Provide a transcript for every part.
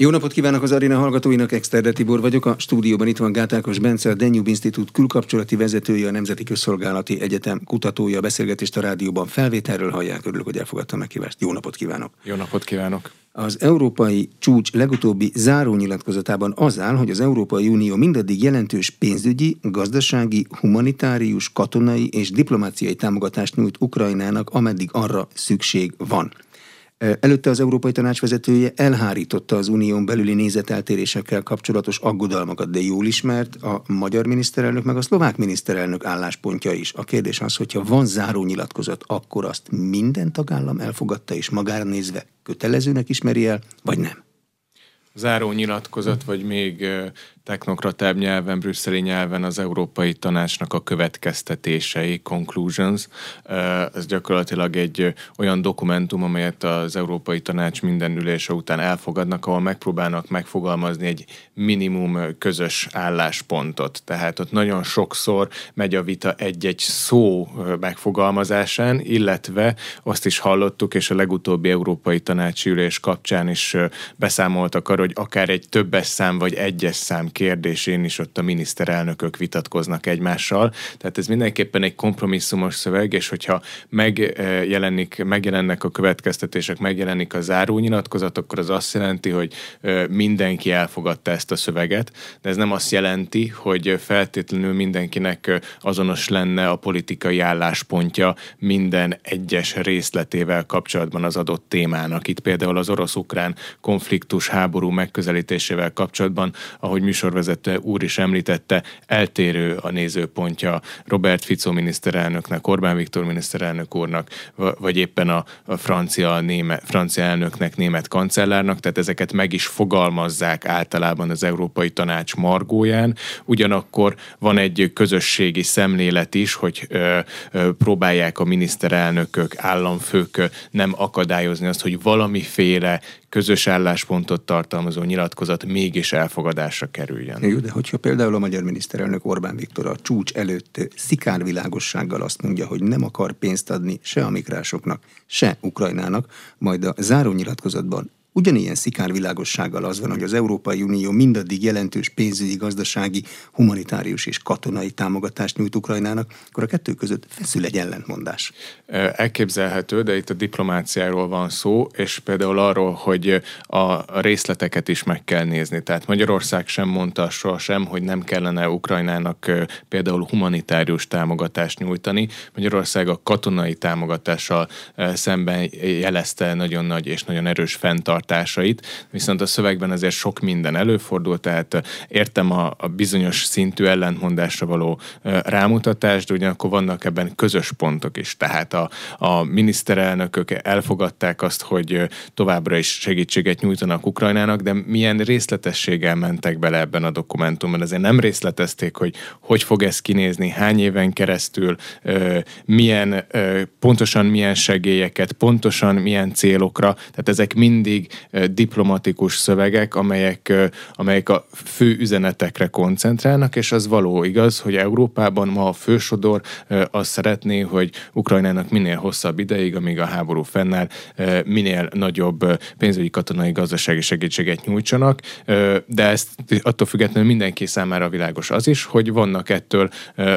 Jó napot kívánok az Arina hallgatóinak, Exterde Tibor vagyok. A stúdióban itt van Gátákos Bence, a Danube Institute külkapcsolati vezetője, a Nemzeti Közszolgálati Egyetem kutatója. A beszélgetést a rádióban felvételről hallják. Örülök, hogy elfogadtam meghívást. Jó napot kívánok! Jó napot kívánok! Az Európai Csúcs legutóbbi zárónyilatkozatában az áll, hogy az Európai Unió mindaddig jelentős pénzügyi, gazdasági, humanitárius, katonai és diplomáciai támogatást nyújt Ukrajnának, ameddig arra szükség van. Előtte az Európai Tanács vezetője elhárította az unión belüli nézeteltérésekkel kapcsolatos aggodalmakat, de jól ismert a magyar miniszterelnök meg a szlovák miniszterelnök álláspontja is. A kérdés az, hogyha van záró nyilatkozat, akkor azt minden tagállam elfogadta és magára nézve kötelezőnek ismeri el, vagy nem? Záró nyilatkozat, vagy még technokratább nyelven, brüsszeli nyelven az Európai Tanácsnak a következtetései, conclusions. Ez gyakorlatilag egy olyan dokumentum, amelyet az Európai Tanács minden ülése után elfogadnak, ahol megpróbálnak megfogalmazni egy minimum közös álláspontot. Tehát ott nagyon sokszor megy a vita egy-egy szó megfogalmazásán, illetve azt is hallottuk, és a legutóbbi Európai Tanácsi ülés kapcsán is beszámoltak arról, hogy akár egy többes szám vagy egyes szám kérdésén is ott a miniszterelnökök vitatkoznak egymással. Tehát ez mindenképpen egy kompromisszumos szöveg, és hogyha megjelenik, megjelennek a következtetések, megjelenik a zárónyilatkozat, akkor az azt jelenti, hogy mindenki elfogadta ezt a szöveget, de ez nem azt jelenti, hogy feltétlenül mindenkinek azonos lenne a politikai álláspontja minden egyes részletével kapcsolatban az adott témának. Itt például az orosz-ukrán konfliktus háború megközelítésével kapcsolatban, ahogy műsor műsorvezető úr is említette, eltérő a nézőpontja Robert Fico miniszterelnöknek, Orbán Viktor miniszterelnök úrnak, vagy éppen a, francia, néme, francia elnöknek, német kancellárnak, tehát ezeket meg is fogalmazzák általában az Európai Tanács margóján. Ugyanakkor van egy közösségi szemlélet is, hogy ö, ö, próbálják a miniszterelnökök, államfők nem akadályozni azt, hogy valamiféle közös álláspontot tartalmazó nyilatkozat mégis elfogadásra kerüljen. Jó, de hogyha például a magyar miniszterelnök Orbán Viktor a csúcs előtt szikárvilágossággal azt mondja, hogy nem akar pénzt adni se a migrásoknak, se Ukrajnának, majd a záró nyilatkozatban Ugyanilyen szikárvilágossággal az van, hogy az Európai Unió mindaddig jelentős pénzügyi, gazdasági, humanitárius és katonai támogatást nyújt Ukrajnának, akkor a kettő között feszül egy ellentmondás. Elképzelhető, de itt a diplomáciáról van szó, és például arról, hogy a részleteket is meg kell nézni. Tehát Magyarország sem mondta sohasem, hogy nem kellene Ukrajnának például humanitárius támogatást nyújtani. Magyarország a katonai támogatással szemben jelezte nagyon nagy és nagyon erős fenntartást fenntartásait, viszont a szövegben azért sok minden előfordul, tehát értem a, a bizonyos szintű ellentmondásra való rámutatást, de ugyanakkor vannak ebben közös pontok is. Tehát a, a miniszterelnökök elfogadták azt, hogy továbbra is segítséget nyújtanak Ukrajnának, de milyen részletességgel mentek bele ebben a dokumentumban. Azért nem részletezték, hogy hogy fog ez kinézni, hány éven keresztül, milyen, pontosan milyen segélyeket, pontosan milyen célokra, tehát ezek mindig diplomatikus szövegek, amelyek, amelyek a fő üzenetekre koncentrálnak, és az való igaz, hogy Európában ma a fősodor azt szeretné, hogy Ukrajnának minél hosszabb ideig, amíg a háború fennáll, minél nagyobb pénzügyi, katonai, gazdasági segítséget nyújtsanak, de ezt attól függetlenül mindenki számára világos az is, hogy vannak ettől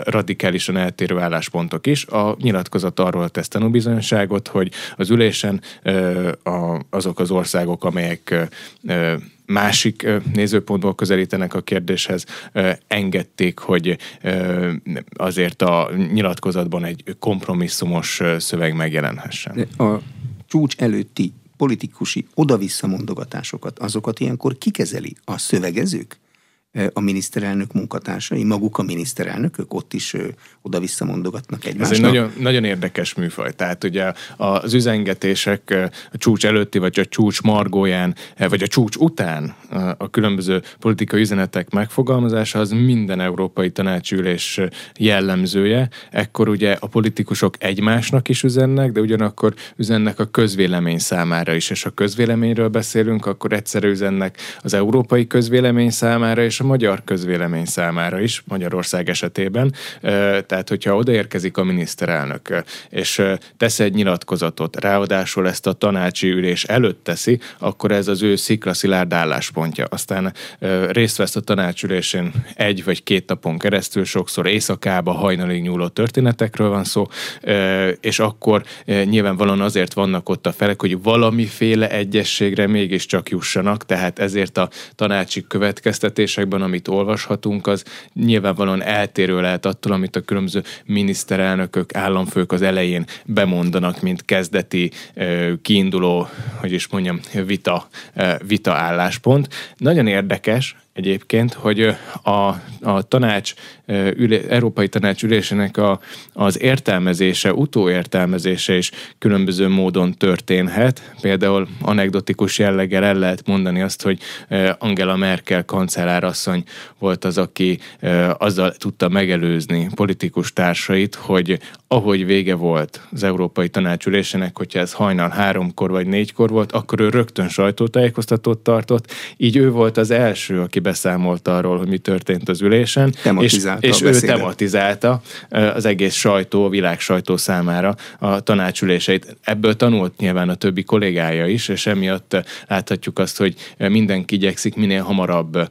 radikálisan eltérő álláspontok is. A nyilatkozat arról tesz tanúbizonyságot, hogy az ülésen azok az országok, országok, amelyek másik nézőpontból közelítenek a kérdéshez, engedték, hogy azért a nyilatkozatban egy kompromisszumos szöveg megjelenhessen. A csúcs előtti politikusi oda-vissza mondogatásokat, azokat ilyenkor kikezeli a szövegezők? A miniszterelnök munkatársai, maguk a miniszterelnökök ott is oda-vissza mondogatnak egymásnak. Ez egy nagyon, nagyon érdekes műfaj. Tehát ugye az üzengetések a csúcs előtti, vagy a csúcs margóján, vagy a csúcs után a különböző politikai üzenetek megfogalmazása az minden európai tanácsülés jellemzője. Ekkor ugye a politikusok egymásnak is üzennek, de ugyanakkor üzennek a közvélemény számára is. És a közvéleményről beszélünk, akkor egyszerű üzennek az európai közvélemény számára, és a magyar közvélemény számára is, Magyarország esetében. Tehát, hogyha odaérkezik a miniszterelnök, és tesz egy nyilatkozatot, ráadásul ezt a tanácsi ülés előtt teszi, akkor ez az ő sziklaszilárd álláspontja. Aztán részt vesz a tanácsülésén egy vagy két napon keresztül, sokszor éjszakába, hajnalig nyúló történetekről van szó, és akkor nyilvánvalóan azért vannak ott a felek, hogy valamiféle egyességre mégiscsak jussanak, tehát ezért a tanácsi következtetésekben, amit olvashatunk, az nyilvánvalóan eltérő lehet attól, amit a különböző miniszterelnökök, államfők az elején bemondanak, mint kezdeti kiinduló, hogy is mondjam, vita, vita álláspont. Nagyon érdekes, egyébként, hogy a, a tanács, ülé, Európai Tanács ülésének a, az értelmezése, utóértelmezése is különböző módon történhet. Például anekdotikus jelleggel el lehet mondani azt, hogy Angela Merkel kancellárasszony volt az, aki azzal tudta megelőzni politikus társait, hogy ahogy vége volt az Európai Tanács ülésének, hogyha ez hajnal háromkor vagy négykor volt, akkor ő rögtön sajtótájékoztatót tartott, így ő volt az első, aki beszámolt arról, hogy mi történt az ülésen, és, és ő tematizálta az egész sajtó, a világ sajtó számára a tanácsüléseit. Ebből tanult nyilván a többi kollégája is, és emiatt láthatjuk azt, hogy mindenki igyekszik minél hamarabb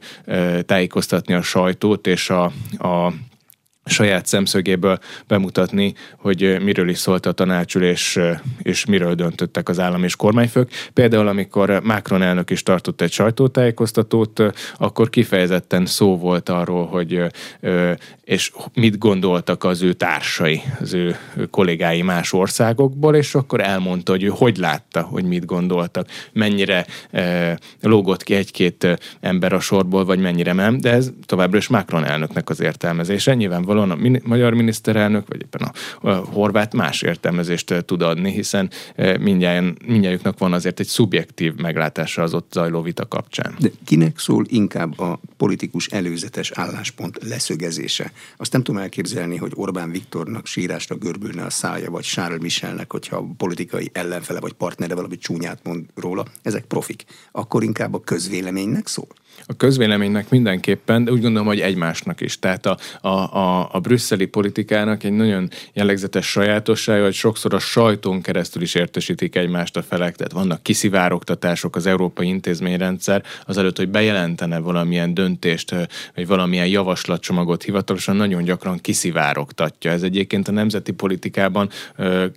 tájékoztatni a sajtót, és a, a saját szemszögéből bemutatni, hogy miről is szólt a tanácsülés, és miről döntöttek az állam és kormányfők. Például, amikor Macron elnök is tartott egy sajtótájékoztatót, akkor kifejezetten szó volt arról, hogy és mit gondoltak az ő társai, az ő kollégái más országokból, és akkor elmondta, hogy ő hogy látta, hogy mit gondoltak, mennyire lógott ki egy-két ember a sorból, vagy mennyire nem, de ez továbbra is Macron elnöknek az értelmezése. Nyilván nyilvánvalóan a min- magyar miniszterelnök, vagy éppen a, a horvát más értelmezést eh, tud adni, hiszen eh, mindjárt, van azért egy szubjektív meglátása az ott zajló vita kapcsán. De kinek szól inkább a politikus előzetes álláspont leszögezése? Azt nem tudom elképzelni, hogy Orbán Viktornak sírásra görbülne a szája, vagy Charles Michelnek, hogyha a politikai ellenfele vagy partnere valami csúnyát mond róla. Ezek profik. Akkor inkább a közvéleménynek szól? A közvéleménynek mindenképpen, de úgy gondolom, hogy egymásnak is. Tehát a, a, a, a brüsszeli politikának egy nagyon jellegzetes sajátossága, hogy sokszor a sajtón keresztül is értesítik egymást a felek, tehát vannak kiszivárogtatások az európai intézményrendszer, azelőtt, hogy bejelentene valamilyen döntést, vagy valamilyen javaslatcsomagot hivatalosan nagyon gyakran kiszivárogtatja. Ez egyébként a nemzeti politikában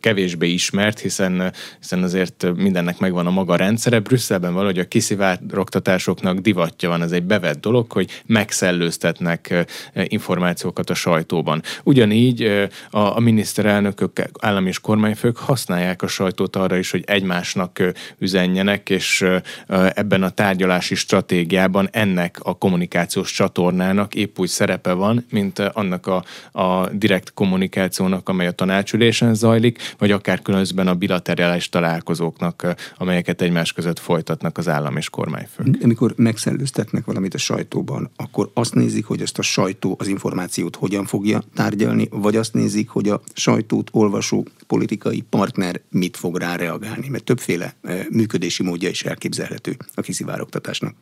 kevésbé ismert, hiszen, hiszen azért mindennek megvan a maga rendszere. Brüsszelben valahogy a kiszivárogtatásoknak divatja van, ez egy bevett dolog, hogy megszellőztetnek információkat a sajtóban. Ugyanígy a, a miniszterelnökök, állam és kormányfők használják a sajtót arra is, hogy egymásnak üzenjenek, és ebben a tárgyalási stratégiában ennek a kommunikációs csatornának épp úgy szerepe van, mint annak a, a direkt kommunikációnak, amely a tanácsülésen zajlik, vagy akár különösen a bilaterális találkozóknak, amelyeket egymás között folytatnak az állam és kormányfők. Amikor megszellőztet hirdetnek valamit a sajtóban, akkor azt nézik, hogy ezt a sajtó az információt hogyan fogja tárgyalni, vagy azt nézik, hogy a sajtót olvasó politikai partner mit fog rá reagálni, mert többféle eh, működési módja is elképzelhető a kiszivárogtatásnak.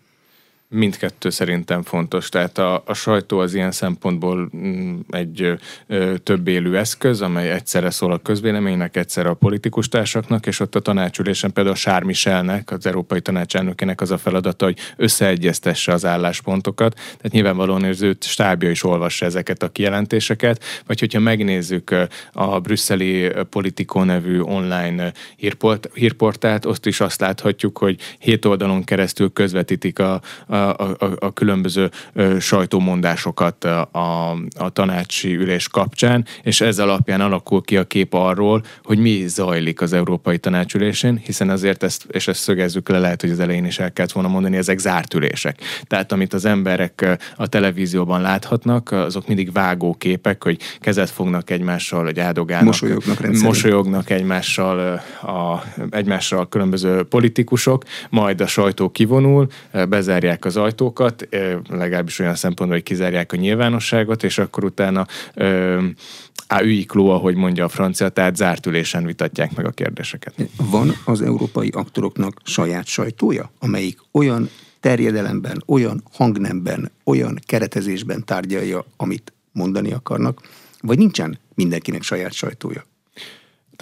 Mindkettő szerintem fontos. Tehát a, a sajtó az ilyen szempontból mm, egy ö, több élő eszköz, amely egyszerre szól a közvéleménynek, egyszerre a politikus társaknak, és ott a tanácsülésen például Sár Michelnek, az Európai Tanács elnökének az a feladata, hogy összeegyeztesse az álláspontokat. Tehát nyilvánvalóan az ő stábja is olvassa ezeket a kijelentéseket, vagy hogyha megnézzük a brüsszeli Politico nevű online hírport, hírportált, ott is azt láthatjuk, hogy hét oldalon keresztül közvetítik a, a a, a, a különböző sajtómondásokat a, a tanácsi ülés kapcsán, és ez alapján alakul ki a kép arról, hogy mi zajlik az Európai Tanácsülésén, hiszen azért ezt, és ezt szögezzük le, lehet, hogy az elején is el kellett volna mondani, ezek zárt ülések. Tehát amit az emberek a televízióban láthatnak, azok mindig vágó képek, hogy kezet fognak egymással, vagy áldogálnak. Mosolyognak Mosolyognak egymással, a, egymással a különböző politikusok, majd a sajtó kivonul, bezárják az ajtókat, legalábbis olyan szempontból, hogy kizárják a nyilvánosságot, és akkor utána á, üikló, ahogy mondja a francia, tehát zárt ülésen vitatják meg a kérdéseket. Van az európai aktoroknak saját sajtója, amelyik olyan terjedelemben, olyan hangnemben, olyan keretezésben tárgyalja, amit mondani akarnak, vagy nincsen mindenkinek saját sajtója?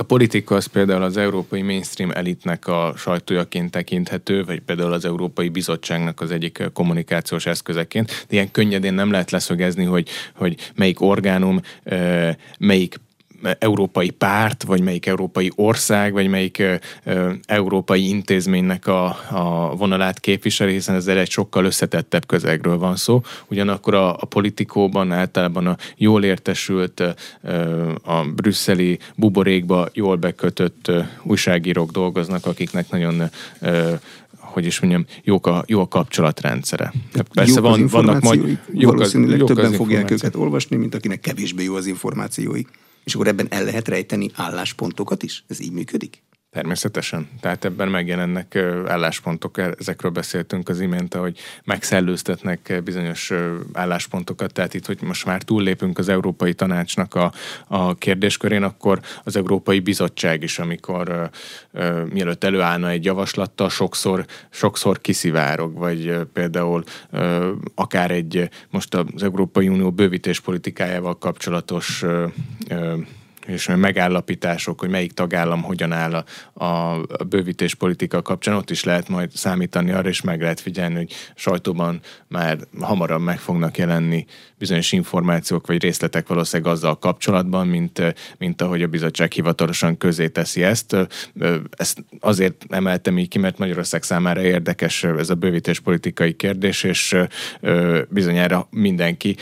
A politika az például az európai mainstream elitnek a sajtójaként tekinthető, vagy például az Európai Bizottságnak az egyik kommunikációs eszközeként. De ilyen könnyedén nem lehet leszögezni, hogy, hogy melyik orgánum, melyik európai párt, vagy melyik európai ország, vagy melyik európai intézménynek a, a vonalát képviseli, hiszen ezzel egy sokkal összetettebb közegről van szó. Ugyanakkor a, a politikóban általában a jól értesült, a brüsszeli buborékba jól bekötött újságírók dolgoznak, akiknek nagyon hogy is mondjam, jók a, jó a kapcsolatrendszere. Persze jók van, vannak majd... Jók valószínűleg jók többen fogják őket olvasni, mint akinek kevésbé jó az információi. És akkor ebben el lehet rejteni álláspontokat is? Ez így működik? Természetesen. Tehát ebben megjelennek álláspontok, ezekről beszéltünk az imént, hogy megszellőztetnek bizonyos álláspontokat, tehát itt, hogy most már túllépünk az Európai Tanácsnak a, a kérdéskörén, akkor az Európai Bizottság is, amikor uh, mielőtt előállna egy javaslattal, sokszor, sokszor kiszivárog, vagy például uh, akár egy most az Európai Unió bővítés politikájával kapcsolatos uh, és megállapítások, hogy melyik tagállam hogyan áll a, a bővítés politika kapcsán, ott is lehet majd számítani arra, és meg lehet figyelni, hogy sajtóban már hamarabb meg fognak jelenni bizonyos információk vagy részletek valószínűleg azzal kapcsolatban, mint, mint ahogy a bizottság hivatalosan közé teszi ezt. Ezt azért emeltem így ki, mert Magyarország számára érdekes ez a bővítés politikai kérdés, és bizonyára mindenki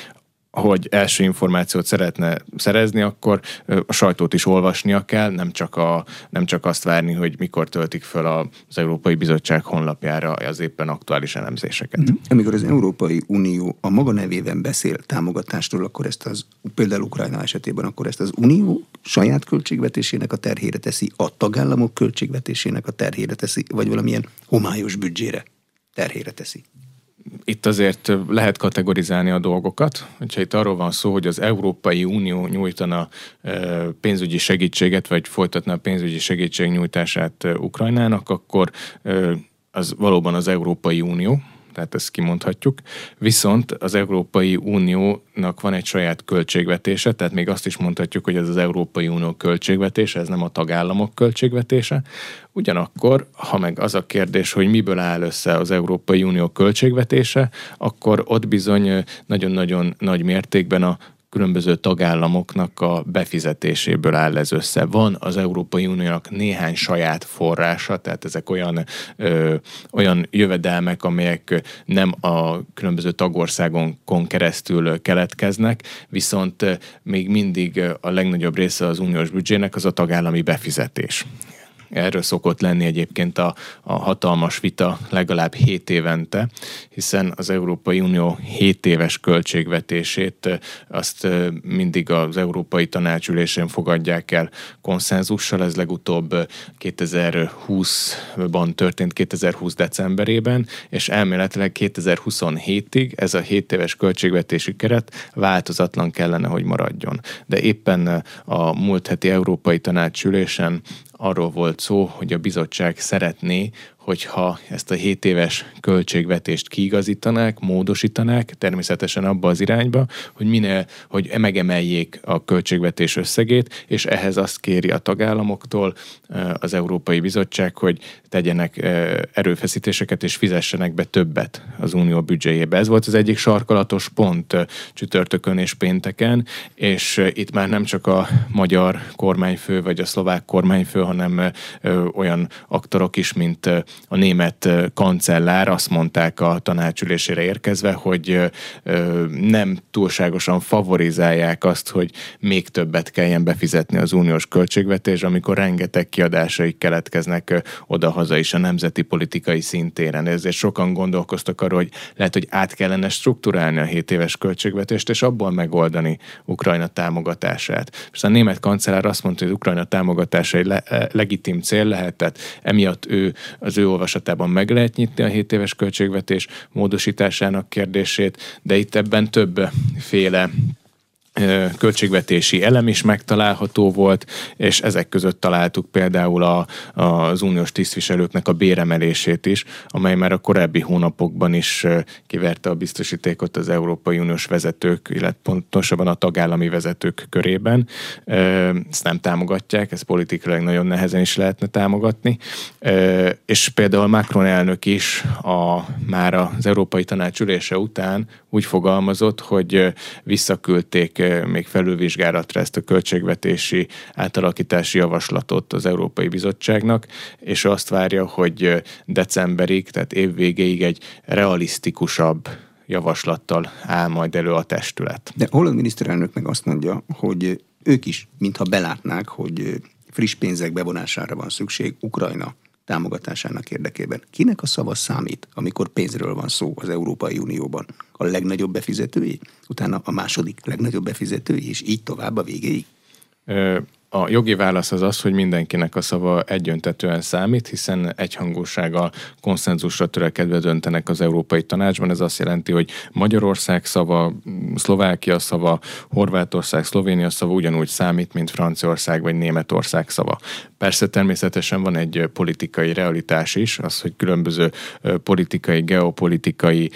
hogy első információt szeretne szerezni, akkor a sajtót is olvasnia kell, nem csak, a, nem csak azt várni, hogy mikor töltik fel az Európai Bizottság honlapjára az éppen aktuális elemzéseket. Mm. Amikor az Európai Unió a maga nevében beszél támogatástól, akkor ezt az, például Ukrajna esetében, akkor ezt az Unió saját költségvetésének a terhére teszi, a tagállamok költségvetésének a terhére teszi, vagy valamilyen homályos büdzsére terhére teszi itt azért lehet kategorizálni a dolgokat. Hogyha itt arról van szó, hogy az Európai Unió nyújtana pénzügyi segítséget, vagy folytatna a pénzügyi segítség nyújtását Ukrajnának, akkor az valóban az Európai Unió, tehát ezt kimondhatjuk. Viszont az Európai Uniónak van egy saját költségvetése, tehát még azt is mondhatjuk, hogy ez az Európai Unió költségvetése, ez nem a tagállamok költségvetése. Ugyanakkor, ha meg az a kérdés, hogy miből áll össze az Európai Unió költségvetése, akkor ott bizony nagyon-nagyon nagy mértékben a különböző tagállamoknak a befizetéséből áll ez össze. Van az Európai Uniónak néhány saját forrása, tehát ezek olyan, ö, olyan jövedelmek, amelyek nem a különböző tagországonkon keresztül keletkeznek, viszont még mindig a legnagyobb része az uniós büdzsének az a tagállami befizetés. Erről szokott lenni egyébként a, a hatalmas vita legalább 7 évente, hiszen az Európai Unió 7 éves költségvetését azt mindig az Európai Tanácsülésén fogadják el konszenzussal, ez legutóbb 2020-ban történt 2020 decemberében, és elméletileg 2027-ig ez a 7 éves költségvetési keret változatlan kellene, hogy maradjon. De éppen a múlt heti Európai Tanácsülésen arról volt szó, hogy a bizottság szeretné, hogyha ezt a 7 éves költségvetést kiigazítanák, módosítanák, természetesen abba az irányba, hogy minél, hogy megemeljék a költségvetés összegét, és ehhez azt kéri a tagállamoktól eh, az Európai Bizottság, hogy tegyenek eh, erőfeszítéseket és fizessenek be többet az unió büdzséjébe. Ez volt az egyik sarkalatos pont eh, csütörtökön és pénteken, és itt már nem csak a magyar kormányfő vagy a szlovák kormányfő, hanem olyan aktorok is, mint a német kancellár azt mondták a tanácsülésére érkezve, hogy nem túlságosan favorizálják azt, hogy még többet kelljen befizetni az uniós költségvetés, amikor rengeteg kiadásai keletkeznek odahaza is a nemzeti politikai szintéren. Ezért sokan gondolkoztak arról, hogy lehet, hogy át kellene strukturálni a 7 éves költségvetést, és abból megoldani Ukrajna támogatását. És a német kancellár azt mondta, hogy Ukrajna támogatása egy le- legitim cél lehet, tehát emiatt ő az ő olvasatában meg lehet nyitni a 7 éves költségvetés módosításának kérdését, de itt ebben többféle költségvetési elem is megtalálható volt, és ezek között találtuk például a, az uniós tisztviselőknek a béremelését is, amely már a korábbi hónapokban is kiverte a biztosítékot az Európai Uniós vezetők, illetve pontosabban a tagállami vezetők körében. Ezt nem támogatják, ezt politikailag nagyon nehezen is lehetne támogatni. És például Macron elnök is a, már az Európai Tanács ülése után úgy fogalmazott, hogy visszaküldték még felülvizsgálatra ezt a költségvetési átalakítási javaslatot az Európai Bizottságnak, és azt várja, hogy decemberig, tehát év végéig egy realisztikusabb javaslattal áll majd elő a testület. De Holland miniszterelnök meg azt mondja, hogy ők is, mintha belátnák, hogy friss pénzek bevonására van szükség Ukrajna támogatásának érdekében. Kinek a szava számít, amikor pénzről van szó az Európai Unióban? A legnagyobb befizetői, utána a második legnagyobb befizetői, és így tovább a végéig? A jogi válasz az az, hogy mindenkinek a szava egyöntetően számít, hiszen egyhangúsággal konszenzusra törekedve döntenek az Európai Tanácsban. Ez azt jelenti, hogy Magyarország szava, Szlovákia szava, Horvátország, Szlovénia szava ugyanúgy számít, mint Franciaország vagy Németország szava. Persze természetesen van egy politikai realitás is, az, hogy különböző politikai, geopolitikai,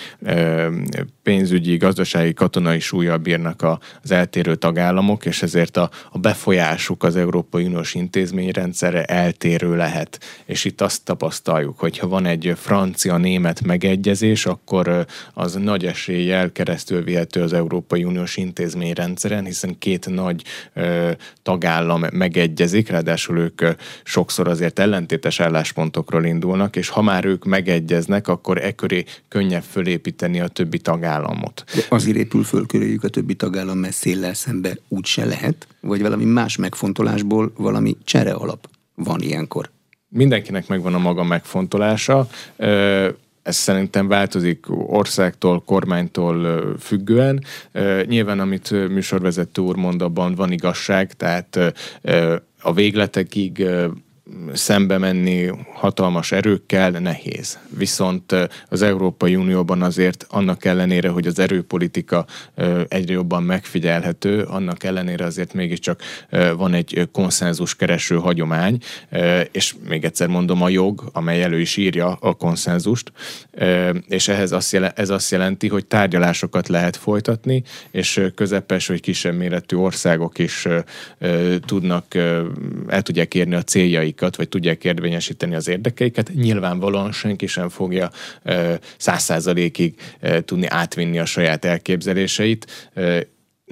pénzügyi, gazdasági, katonai súlya bírnak az eltérő tagállamok, és ezért a, a befolyásuk az Európai Uniós intézményrendszerre eltérő lehet. És itt azt tapasztaljuk, hogy ha van egy francia-német megegyezés, akkor az nagy eséllyel keresztül vihető az Európai Uniós intézményrendszeren, hiszen két nagy ö, tagállam megegyezik, ráadásul ők sokszor azért ellentétes álláspontokról indulnak, és ha már ők megegyeznek, akkor e köré könnyebb fölépíteni a többi tagállamot. De azért épül föl köréjük a többi tagállam, mert széllel szembe úgy se lehet, vagy valami más megfontolásból valami csere alap van ilyenkor? Mindenkinek megvan a maga megfontolása ez szerintem változik országtól, kormánytól függően. Nyilván, amit műsorvezető úr mond, abban van igazság, tehát a végletekig szembe menni hatalmas erőkkel nehéz. Viszont az Európai Unióban azért annak ellenére, hogy az erőpolitika egyre jobban megfigyelhető, annak ellenére azért mégiscsak van egy konszenzus kereső hagyomány, és még egyszer mondom a jog, amely elő is írja a konszenzust, és ehhez azt jelenti, ez azt jelenti, hogy tárgyalásokat lehet folytatni, és közepes vagy kisebb méretű országok is tudnak, el tudják érni a céljaikat érdekeiket, vagy tudják érvényesíteni az érdekeiket, nyilvánvalóan senki sem fogja száz százalékig tudni átvinni a saját elképzeléseit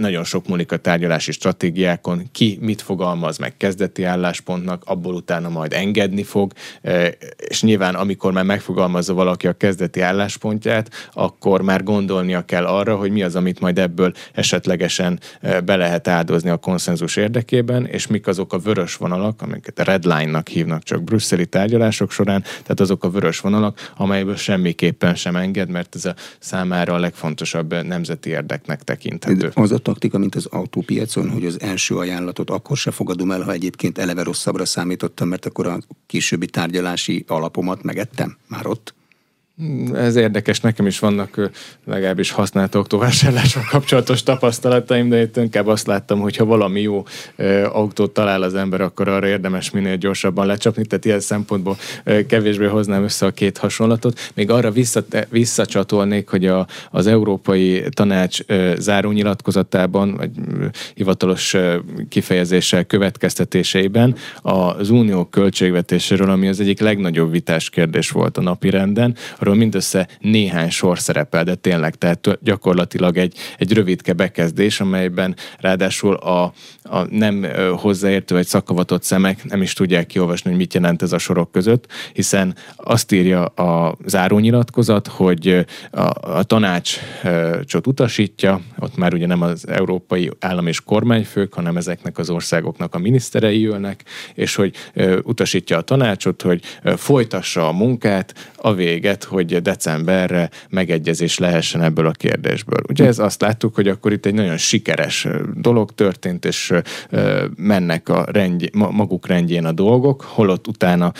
nagyon sok múlik a tárgyalási stratégiákon, ki mit fogalmaz meg kezdeti álláspontnak, abból utána majd engedni fog, e, és nyilván amikor már megfogalmazza valaki a kezdeti álláspontját, akkor már gondolnia kell arra, hogy mi az, amit majd ebből esetlegesen e, be lehet áldozni a konszenzus érdekében, és mik azok a vörös vonalak, amiket redline-nak hívnak csak brüsszeli tárgyalások során, tehát azok a vörös vonalak, amelyből semmiképpen sem enged, mert ez a számára a legfontosabb nemzeti érdeknek tekinthető. Az a taktika, mint az autópiacon, hogy az első ajánlatot akkor se fogadom el, ha egyébként eleve rosszabbra számítottam, mert akkor a későbbi tárgyalási alapomat megettem már ott. Ez érdekes, nekem is vannak legalábbis használt autóvásárlással kapcsolatos tapasztalataim, de itt inkább azt láttam, hogy ha valami jó autót talál az ember, akkor arra érdemes minél gyorsabban lecsapni, tehát ilyen szempontból kevésbé hoznám össze a két hasonlatot. Még arra vissza, visszacsatolnék, hogy a, az Európai Tanács zárónyilatkozatában, vagy hivatalos kifejezéssel következtetéseiben az unió költségvetéséről, ami az egyik legnagyobb vitás kérdés volt a napi renden, arról mindössze néhány sor szerepel, de tényleg, tehát gyakorlatilag egy, egy rövidke bekezdés, amelyben ráadásul a, a nem hozzáértő vagy szakavatott szemek nem is tudják kiolvasni, hogy mit jelent ez a sorok között, hiszen azt írja a zárónyilatkozat, hogy a, a tanácsot utasítja, ott már ugye nem az európai állam és kormányfők, hanem ezeknek az országoknak a miniszterei ülnek, és hogy utasítja a tanácsot, hogy folytassa a munkát, a véget, hogy decemberre megegyezés lehessen ebből a kérdésből. Ugye ez azt láttuk, hogy akkor itt egy nagyon sikeres dolog történt, és mennek a rendj, maguk rendjén a dolgok, holott utána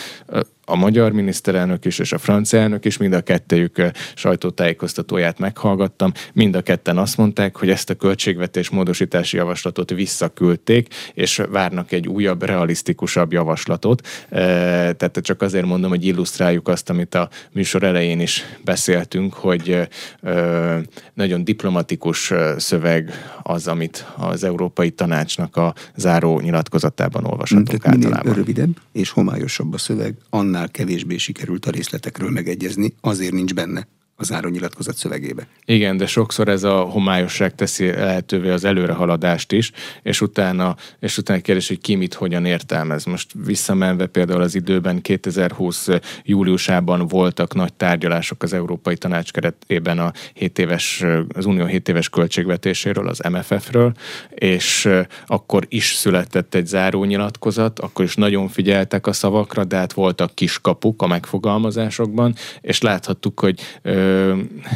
a magyar miniszterelnök is és a francia elnök is, mind a kettőjük sajtótájékoztatóját meghallgattam, mind a ketten azt mondták, hogy ezt a költségvetés módosítási javaslatot visszaküldték, és várnak egy újabb, realisztikusabb javaslatot. Tehát csak azért mondom, hogy illusztráljuk azt, amit a műsor elején is beszéltünk, hogy nagyon diplomatikus szöveg az, amit az Európai Tanácsnak a záró nyilatkozatában olvashatunk általában. rövidebb és homályosabb a szöveg, annál kevésbé sikerült a részletekről megegyezni, azért nincs benne a zárónyilatkozat szövegébe. Igen, de sokszor ez a homályosság teszi lehetővé az előrehaladást is, és utána, és utána kérdés, hogy ki mit hogyan értelmez. Most visszamenve például az időben 2020 júliusában voltak nagy tárgyalások az Európai Tanács keretében a 7 éves, az Unió 7 éves költségvetéséről, az MFF-ről, és akkor is született egy zárónyilatkozat, akkor is nagyon figyeltek a szavakra, de hát voltak kiskapuk a megfogalmazásokban, és láthattuk, hogy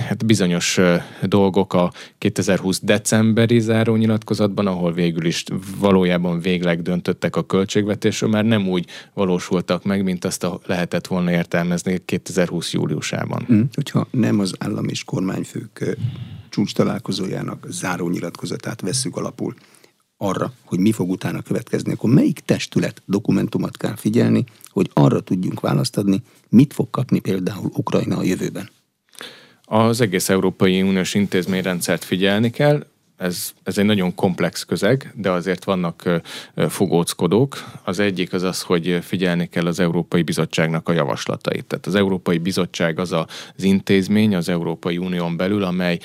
hát bizonyos dolgok a 2020 decemberi zárónyilatkozatban, ahol végül is valójában végleg döntöttek a költségvetésről, már nem úgy valósultak meg, mint azt a lehetett volna értelmezni 2020 júliusában. Mm, hogyha nem az állam és kormányfők csúcs találkozójának zárónyilatkozatát vesszük alapul, arra, hogy mi fog utána következni, akkor melyik testület dokumentumot kell figyelni, hogy arra tudjunk választ adni, mit fog kapni például Ukrajna a jövőben? Az egész Európai Uniós intézményrendszert figyelni kell, ez, ez egy nagyon komplex közeg, de azért vannak fogóckodók. Az egyik az az, hogy figyelni kell az Európai Bizottságnak a javaslatait. Tehát az Európai Bizottság az az intézmény az Európai Unión belül, amely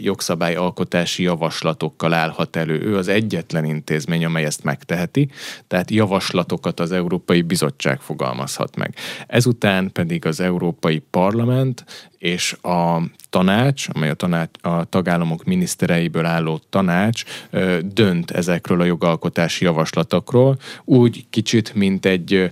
jogszabályalkotási javaslatokkal állhat elő. Ő az egyetlen intézmény, amely ezt megteheti, tehát javaslatokat az Európai Bizottság fogalmazhat meg. Ezután pedig az Európai Parlament és a tanács, amely a, tanács, a tagállamok minisztereiből álló tanács dönt ezekről a jogalkotási javaslatokról, úgy kicsit, mint egy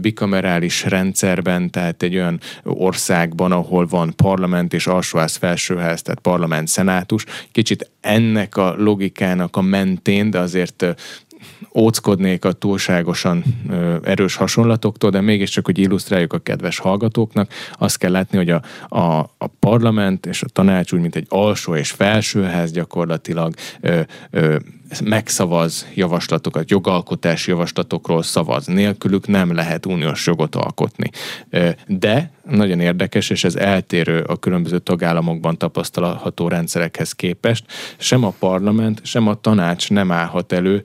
bikamerális rendszerben, tehát egy olyan országban, ahol van parlament és alsóház, felsőház, tehát parlament, szenátus, kicsit ennek a logikának a mentén, de azért óckodnék a túlságosan erős hasonlatoktól, de mégiscsak, hogy illusztráljuk a kedves hallgatóknak, azt kell látni, hogy a, a, a parlament és a tanács úgy, mint egy alsó és felsőház gyakorlatilag ö, ö, megszavaz javaslatokat, jogalkotási javaslatokról szavaz. Nélkülük nem lehet uniós jogot alkotni. De nagyon érdekes, és ez eltérő a különböző tagállamokban tapasztalható rendszerekhez képest. Sem a parlament, sem a tanács nem állhat elő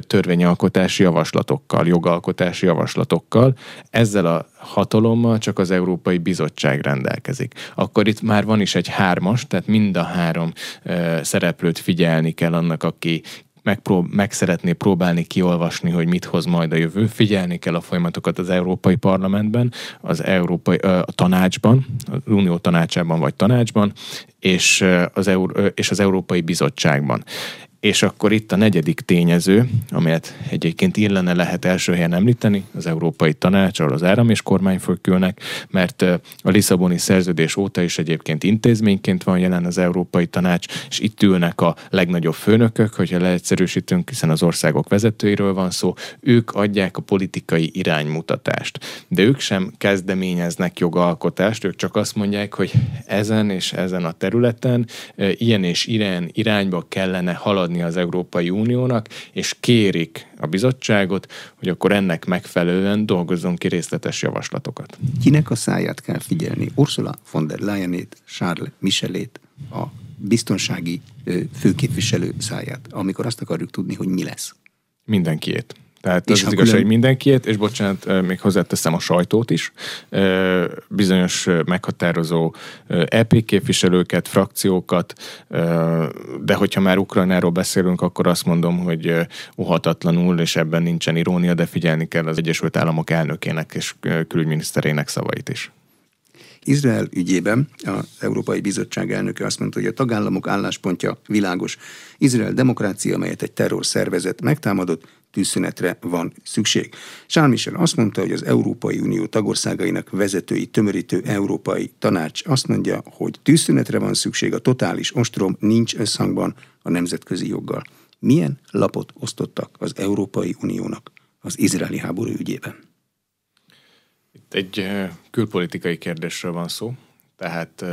törvényalkotási javaslatokkal, jogalkotási javaslatokkal. Ezzel a hatalommal csak az Európai Bizottság rendelkezik. Akkor itt már van is egy hármas, tehát mind a három szereplőt figyelni kell annak, aki megprób- meg szeretné próbálni kiolvasni, hogy mit hoz majd a jövő. Figyelni kell a folyamatokat az Európai Parlamentben, az Európai a tanácsban, az Unió tanácsában vagy tanácsban, és az, Euró- és az Európai Bizottságban. És akkor itt a negyedik tényező, amelyet egyébként illene lehet első helyen említeni, az Európai Tanács, ahol az állam és kormányfők ülnek, mert a Lisszaboni szerződés óta is egyébként intézményként van jelen az Európai Tanács, és itt ülnek a legnagyobb főnökök, hogyha leegyszerűsítünk, hiszen az országok vezetőiről van szó, ők adják a politikai iránymutatást. De ők sem kezdeményeznek jogalkotást, ők csak azt mondják, hogy ezen és ezen a területen ilyen és ilyen irányba kellene haladni adni az Európai Uniónak, és kérik a bizottságot, hogy akkor ennek megfelelően dolgozzon ki részletes javaslatokat. Kinek a száját kell figyelni? Ursula von der Leyenét, Charles Michelét, a biztonsági főképviselő száját, amikor azt akarjuk tudni, hogy mi lesz. Mindenkiét. Tehát és az, az igazság, külön... hogy mindenkiét, és bocsánat, még hozzáteszem a sajtót is, bizonyos meghatározó EP képviselőket, frakciókat, de hogyha már Ukrajnáról beszélünk, akkor azt mondom, hogy uhatatlanul, és ebben nincsen irónia, de figyelni kell az Egyesült Államok elnökének és külügyminiszterének szavait is. Izrael ügyében az Európai Bizottság elnöke azt mondta, hogy a tagállamok álláspontja világos. Izrael demokrácia, amelyet egy terrorszervezet megtámadott, tűzszünetre van szükség. Charles Michel azt mondta, hogy az Európai Unió tagországainak vezetői tömörítő Európai Tanács azt mondja, hogy tűzszünetre van szükség, a totális ostrom nincs összhangban a nemzetközi joggal. Milyen lapot osztottak az Európai Uniónak az izraeli háború ügyében? Itt egy külpolitikai kérdésről van szó, tehát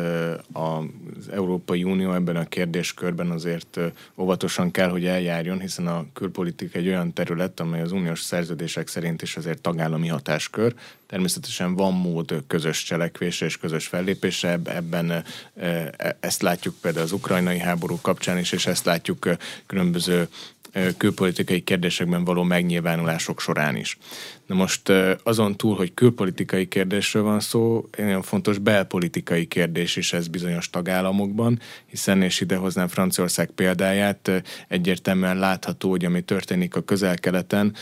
az Európai Unió ebben a kérdéskörben azért óvatosan kell, hogy eljárjon, hiszen a külpolitika egy olyan terület, amely az uniós szerződések szerint is azért tagállami hatáskör. Természetesen van mód közös cselekvésre és közös fellépésre, ebben e, ezt látjuk például az ukrajnai háború kapcsán is, és ezt látjuk különböző külpolitikai kérdésekben való megnyilvánulások során is. Na most azon túl, hogy külpolitikai kérdésről van szó, nagyon fontos belpolitikai kérdés is ez bizonyos tagállamokban, hiszen, és idehoznám Franciaország példáját, egyértelműen látható, hogy ami történik a közel-keleten,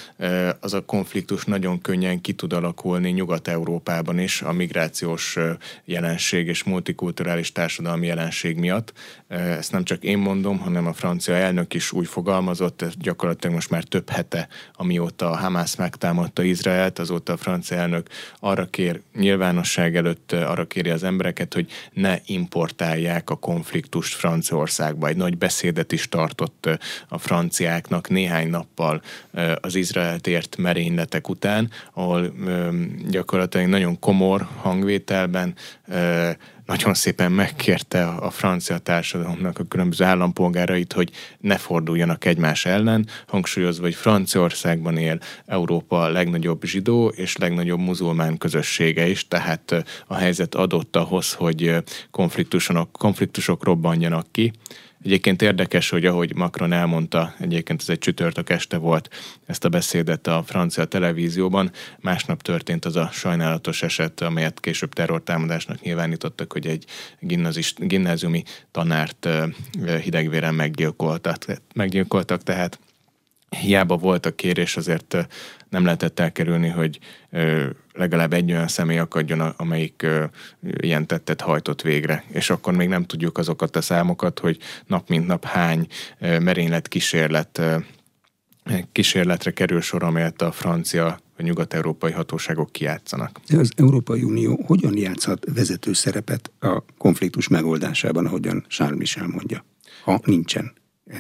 az a konfliktus nagyon könnyen ki tud alakulni Nyugat-Európában is a migrációs jelenség és multikulturális társadalmi jelenség miatt. Ezt nem csak én mondom, hanem a francia elnök is úgy fogalmazott, gyakorlatilag most már több hete, amióta a Hamász megtámadta Izraelt, azóta a francia elnök arra kér, nyilvánosság előtt arra kéri az embereket, hogy ne importálják a konfliktust Franciaországba. Egy nagy beszédet is tartott a franciáknak néhány nappal az Izraelt ért merényletek után, ahol gyakorlatilag nagyon komor hangvételben nagyon szépen megkérte a francia társadalomnak a különböző állampolgárait, hogy ne forduljanak egymás ellen, hangsúlyozva, hogy Franciaországban él Európa legnagyobb zsidó és legnagyobb muzulmán közössége is, tehát a helyzet adott ahhoz, hogy konfliktusok, konfliktusok robbanjanak ki. Egyébként érdekes, hogy ahogy Macron elmondta, egyébként ez egy csütörtök este volt ezt a beszédet a francia televízióban, másnap történt az a sajnálatos eset, amelyet később terrortámadásnak nyilvánítottak, hogy egy gimnáziumi tanárt hidegvéren meggyilkoltak, meggyilkoltak, tehát hiába volt a kérés, azért nem lehetett elkerülni, hogy legalább egy olyan személy akadjon, amelyik ilyen tettet hajtott végre. És akkor még nem tudjuk azokat a számokat, hogy nap mint nap hány merénylet kísérlet kísérletre kerül sor, amelyet a francia vagy nyugat-európai hatóságok kiátszanak. De az Európai Unió hogyan játszhat vezető szerepet a konfliktus megoldásában, ahogyan Charles Michel mondja, ha nincsen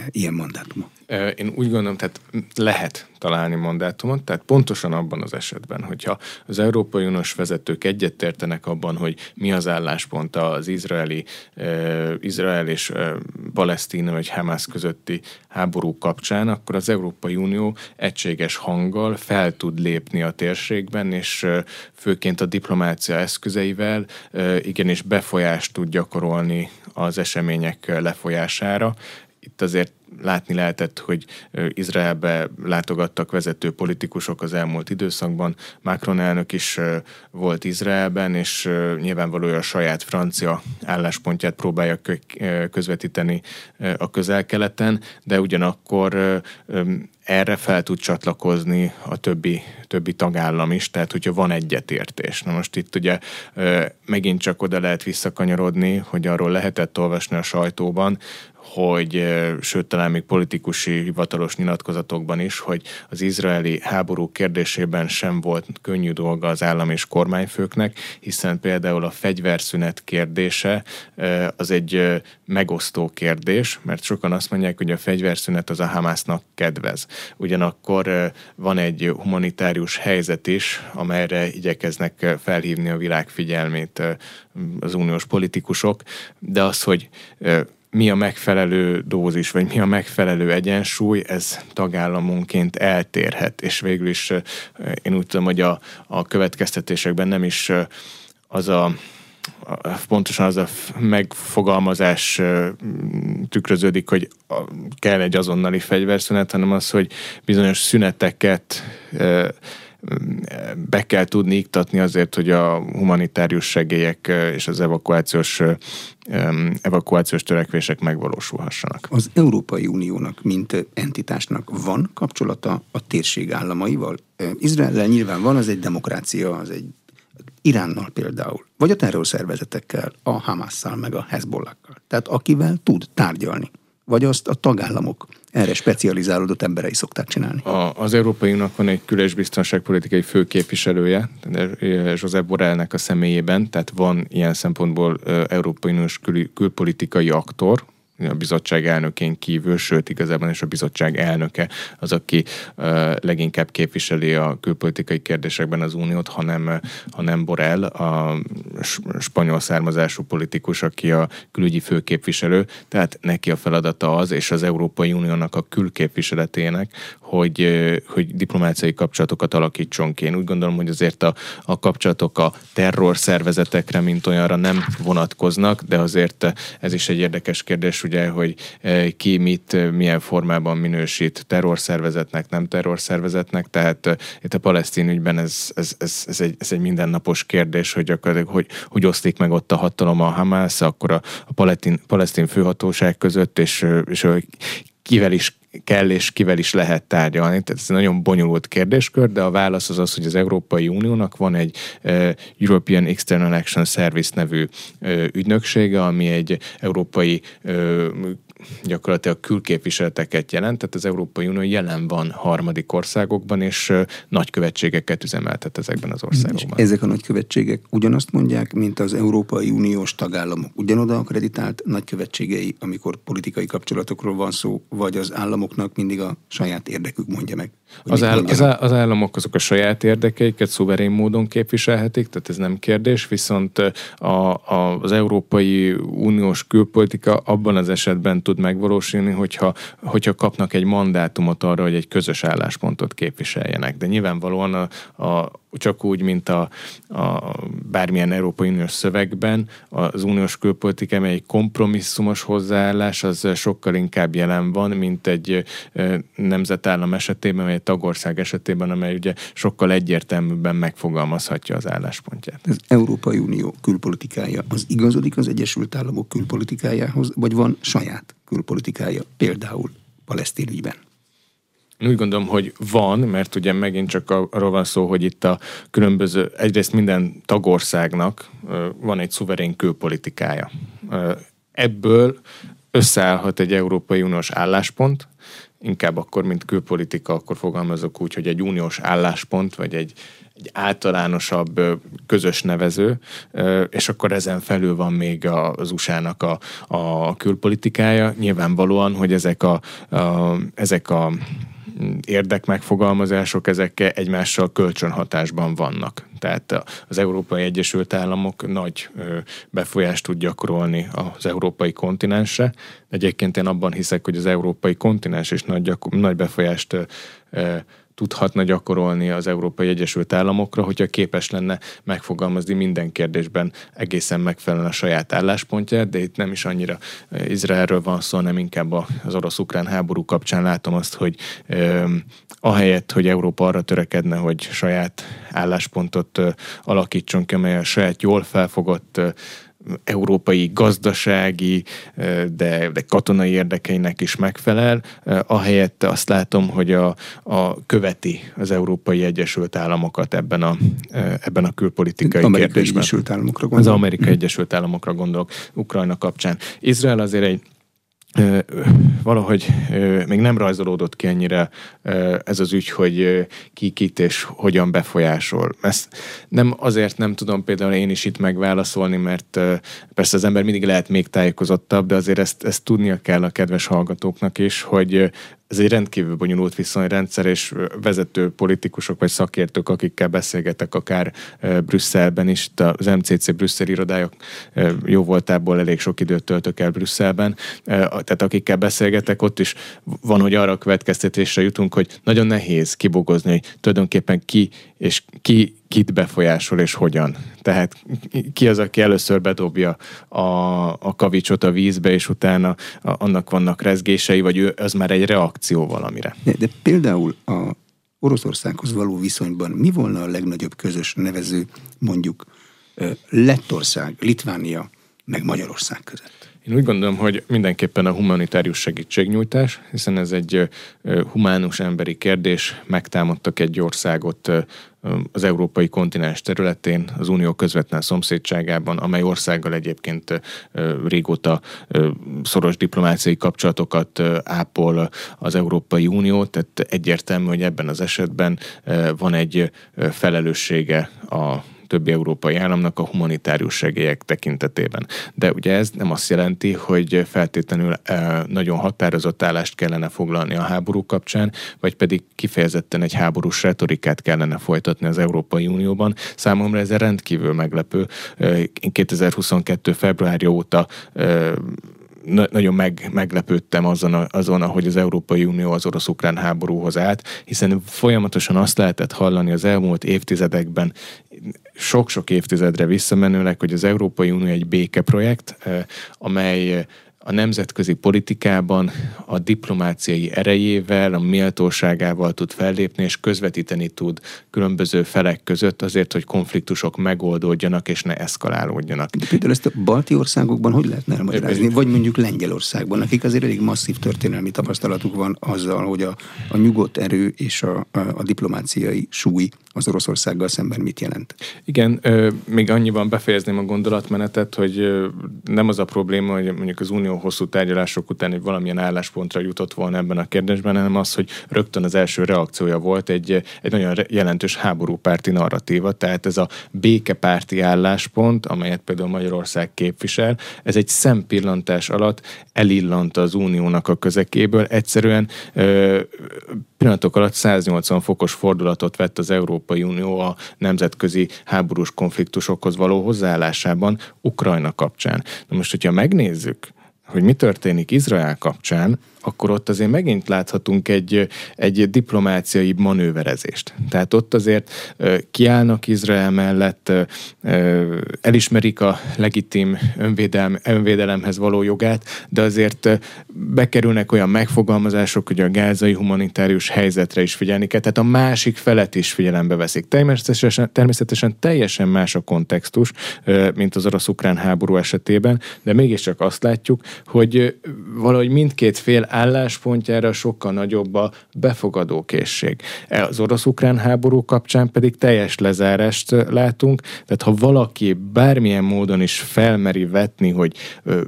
ilyen mandátuma? Én úgy gondolom, tehát lehet találni mandátumot, tehát pontosan abban az esetben, hogyha az Európai Uniós vezetők egyetértenek abban, hogy mi az álláspont az izraeli, uh, Izrael és uh, Palesztina vagy Hamász közötti háború kapcsán, akkor az Európai Unió egységes hanggal fel tud lépni a térségben, és uh, főként a diplomácia eszközeivel uh, igenis befolyást tud gyakorolni az események lefolyására. Itt azért látni lehetett, hogy Izraelbe látogattak vezető politikusok az elmúlt időszakban. Macron elnök is volt Izraelben, és nyilvánvalóan a saját francia álláspontját próbálja közvetíteni a közel-keleten, de ugyanakkor erre fel tud csatlakozni a többi, többi tagállam is, tehát hogyha van egyetértés. Na most itt ugye megint csak oda lehet visszakanyarodni, hogy arról lehetett olvasni a sajtóban, hogy sőt talán még politikusi hivatalos nyilatkozatokban is, hogy az izraeli háború kérdésében sem volt könnyű dolga az állam és kormányfőknek, hiszen például a fegyverszünet kérdése az egy megosztó kérdés, mert sokan azt mondják, hogy a fegyverszünet az a Hamásznak kedvez. Ugyanakkor van egy humanitárius helyzet is, amelyre igyekeznek felhívni a világ figyelmét az uniós politikusok, de az, hogy mi a megfelelő dózis, vagy mi a megfelelő egyensúly, ez tagállamunként eltérhet, és végül is én úgy tudom, hogy a, a következtetésekben nem is az a pontosan az a megfogalmazás tükröződik, hogy kell egy azonnali fegyverszünet, hanem az, hogy bizonyos szüneteket be kell tudni iktatni azért, hogy a humanitárius segélyek és az evakuációs, evakuációs törekvések megvalósulhassanak. Az Európai Uniónak, mint entitásnak van kapcsolata a térség államaival? Izrael nyilván van, az egy demokrácia, az egy Iránnal például, vagy a terrorszervezetekkel, a Hamasszal, meg a Hezbollakkal. Tehát akivel tud tárgyalni vagy azt a tagállamok erre specializálódott emberei szokták csinálni? A, az Európai Uniónak van egy különös biztonságpolitikai főképviselője, Josep Borrellnek a személyében, tehát van ilyen szempontból Európai Uniós kül, külpolitikai aktor, a bizottság elnökén kívül, sőt igazából is a bizottság elnöke az, aki leginkább képviseli a külpolitikai kérdésekben az uniót, hanem, hanem Borrell, a spanyol származású politikus, aki a külügyi főképviselő, tehát neki a feladata az, és az Európai Uniónak a külképviseletének, hogy, hogy diplomáciai kapcsolatokat alakítson ki. Én úgy gondolom, hogy azért a, a kapcsolatok a terror szervezetekre, mint olyanra nem vonatkoznak, de azért ez is egy érdekes kérdés, ugye, hogy ki mit, milyen formában minősít terrorszervezetnek, nem terrorszervezetnek, tehát itt a palesztin ügyben ez, ez, ez, ez, egy, ez egy mindennapos kérdés, hogy, hogy, hogy osztik meg ott a hatalom a Hamász, akkor a, a palesztin, palesztin főhatóság között, és, és kivel is kell és kivel is lehet tárgyalni. Tehát ez egy nagyon bonyolult kérdéskör, de a válasz az az, hogy az Európai Uniónak van egy European External Action Service nevű ügynöksége, ami egy európai gyakorlatilag külképviseleteket jelent, tehát az Európai Unió jelen van harmadik országokban, és nagykövetségeket üzemeltet ezekben az országokban. És ezek a nagykövetségek ugyanazt mondják, mint az Európai Uniós tagállamok. Ugyanoda akreditált nagykövetségei, amikor politikai kapcsolatokról van szó, vagy az államoknak mindig a saját érdekük mondja meg. Az, áll, az, az államok azok a saját érdekeiket szuverén módon képviselhetik, tehát ez nem kérdés, viszont a, a, az Európai Uniós külpolitika abban az esetben tud megvalósulni, hogyha, hogyha kapnak egy mandátumot arra, hogy egy közös álláspontot képviseljenek. De nyilvánvalóan a, a, csak úgy, mint a, a bármilyen Európai Uniós szövegben, az uniós külpolitika, egy kompromisszumos hozzáállás, az sokkal inkább jelen van, mint egy nemzetállam esetében, vagy egy tagország esetében, amely ugye sokkal egyértelműbben megfogalmazhatja az álláspontját. Az Európai Unió külpolitikája az igazodik az Egyesült Államok külpolitikájához, vagy van saját külpolitikája, például palesztin ügyben? Én úgy gondolom, hogy van, mert ugye megint csak arról van szó, hogy itt a különböző, egyrészt minden tagországnak van egy szuverén külpolitikája. Ebből összeállhat egy Európai Uniós álláspont, inkább akkor, mint külpolitika, akkor fogalmazok úgy, hogy egy uniós álláspont, vagy egy, egy általánosabb közös nevező, és akkor ezen felül van még az USA-nak a, a külpolitikája. Nyilvánvalóan, hogy ezek a, a, ezek a érdekmegfogalmazások, ezek egymással kölcsönhatásban vannak. Tehát az Európai Egyesült Államok nagy befolyást tud gyakorolni az európai kontinensre. Egyébként én abban hiszek, hogy az európai kontinens is nagy, nagy befolyást tudhatna gyakorolni az Európai Egyesült Államokra, hogyha képes lenne megfogalmazni minden kérdésben egészen megfelelően a saját álláspontját, de itt nem is annyira Izraelről van szó, hanem inkább az orosz-ukrán háború kapcsán látom azt, hogy eh, ahelyett, hogy Európa arra törekedne, hogy saját álláspontot eh, alakítson ki, amely a saját jól felfogott európai gazdasági, de, de katonai érdekeinek is megfelel, ahelyett azt látom, hogy a, a követi az Európai Egyesült Államokat ebben a, ebben a külpolitikai Amerikai kérdésben. Egyesült Államokra gondolok. Az Amerikai Egyesült Államokra gondolok, Ukrajna kapcsán. Izrael azért egy valahogy még nem rajzolódott ki ennyire ez az ügy, hogy ki kit és hogyan befolyásol. Ezt nem azért nem tudom például én is itt megválaszolni, mert persze az ember mindig lehet még tájékozottabb, de azért ezt, ezt tudnia kell a kedves hallgatóknak is, hogy ez egy rendkívül bonyolult viszonyrendszer, és vezető politikusok vagy szakértők, akikkel beszélgetek akár Brüsszelben is, az MCC Brüsszel irodája jó voltából elég sok időt töltök el Brüsszelben, tehát akikkel beszélgetek, ott is van, hogy arra a következtetésre jutunk, hogy nagyon nehéz kibogozni, hogy tulajdonképpen ki és ki kit befolyásol és hogyan. Tehát ki az, aki először bedobja a, a kavicsot a vízbe, és utána a, annak vannak rezgései, vagy ő, az már egy reakció valamire. De, de például a Oroszországhoz való viszonyban mi volna a legnagyobb közös nevező mondjuk Lettország, Litvánia, meg Magyarország között? Én úgy gondolom, hogy mindenképpen a humanitárius segítségnyújtás, hiszen ez egy humánus emberi kérdés. Megtámadtak egy országot az európai kontinens területén, az unió közvetlen szomszédságában, amely országgal egyébként régóta szoros diplomáciai kapcsolatokat ápol az Európai Unió, tehát egyértelmű, hogy ebben az esetben van egy felelőssége a többi európai államnak a humanitárius segélyek tekintetében. De ugye ez nem azt jelenti, hogy feltétlenül nagyon határozott állást kellene foglalni a háború kapcsán, vagy pedig kifejezetten egy háborús retorikát kellene folytatni az Európai Unióban. Számomra ez rendkívül meglepő. 2022. februárja óta na- nagyon meg, meglepődtem azon, azon, ahogy az Európai Unió az orosz-ukrán háborúhoz állt, hiszen folyamatosan azt lehetett hallani az elmúlt évtizedekben, sok-sok évtizedre visszamenőleg, hogy az Európai Unió egy békeprojekt, eh, amely a nemzetközi politikában a diplomáciai erejével, a méltóságával tud fellépni, és közvetíteni tud különböző felek között azért, hogy konfliktusok megoldódjanak, és ne eszkalálódjanak. De például ezt a balti országokban hogy lehetne elmagyarázni? Vagy mondjuk Lengyelországban, akik azért elég masszív történelmi tapasztalatuk van azzal, hogy a, a nyugodt erő és a, a, a diplomáciai súly az Oroszországgal szemben mit jelent? Igen, ö, még annyiban befejezném a gondolatmenetet, hogy ö, nem az a probléma, hogy mondjuk az Unió hosszú tárgyalások után egy valamilyen álláspontra jutott volna ebben a kérdésben, hanem az, hogy rögtön az első reakciója volt egy, egy nagyon jelentős háborúpárti narratíva, tehát ez a békepárti álláspont, amelyet például Magyarország képvisel, ez egy szempillantás alatt elillant az uniónak a közekéből, egyszerűen ö, pillanatok alatt 180 fokos fordulatot vett az Európai Unió a nemzetközi háborús konfliktusokhoz való hozzáállásában Ukrajna kapcsán. Na most, hogyha megnézzük, hogy mi történik Izrael kapcsán, akkor ott azért megint láthatunk egy, egy diplomáciai manőverezést. Tehát ott azért kiállnak Izrael mellett, elismerik a legitim önvédelem, önvédelemhez való jogát, de azért bekerülnek olyan megfogalmazások, hogy a gázai humanitárius helyzetre is figyelni kell, tehát a másik felet is figyelembe veszik. Természetesen, természetesen teljesen más a kontextus, mint az orosz-ukrán háború esetében, de mégiscsak azt látjuk, hogy valahogy mindkét fél álláspontjára sokkal nagyobb a befogadókészség. Az orosz-ukrán háború kapcsán pedig teljes lezárást látunk, tehát ha valaki bármilyen módon is felmeri vetni, hogy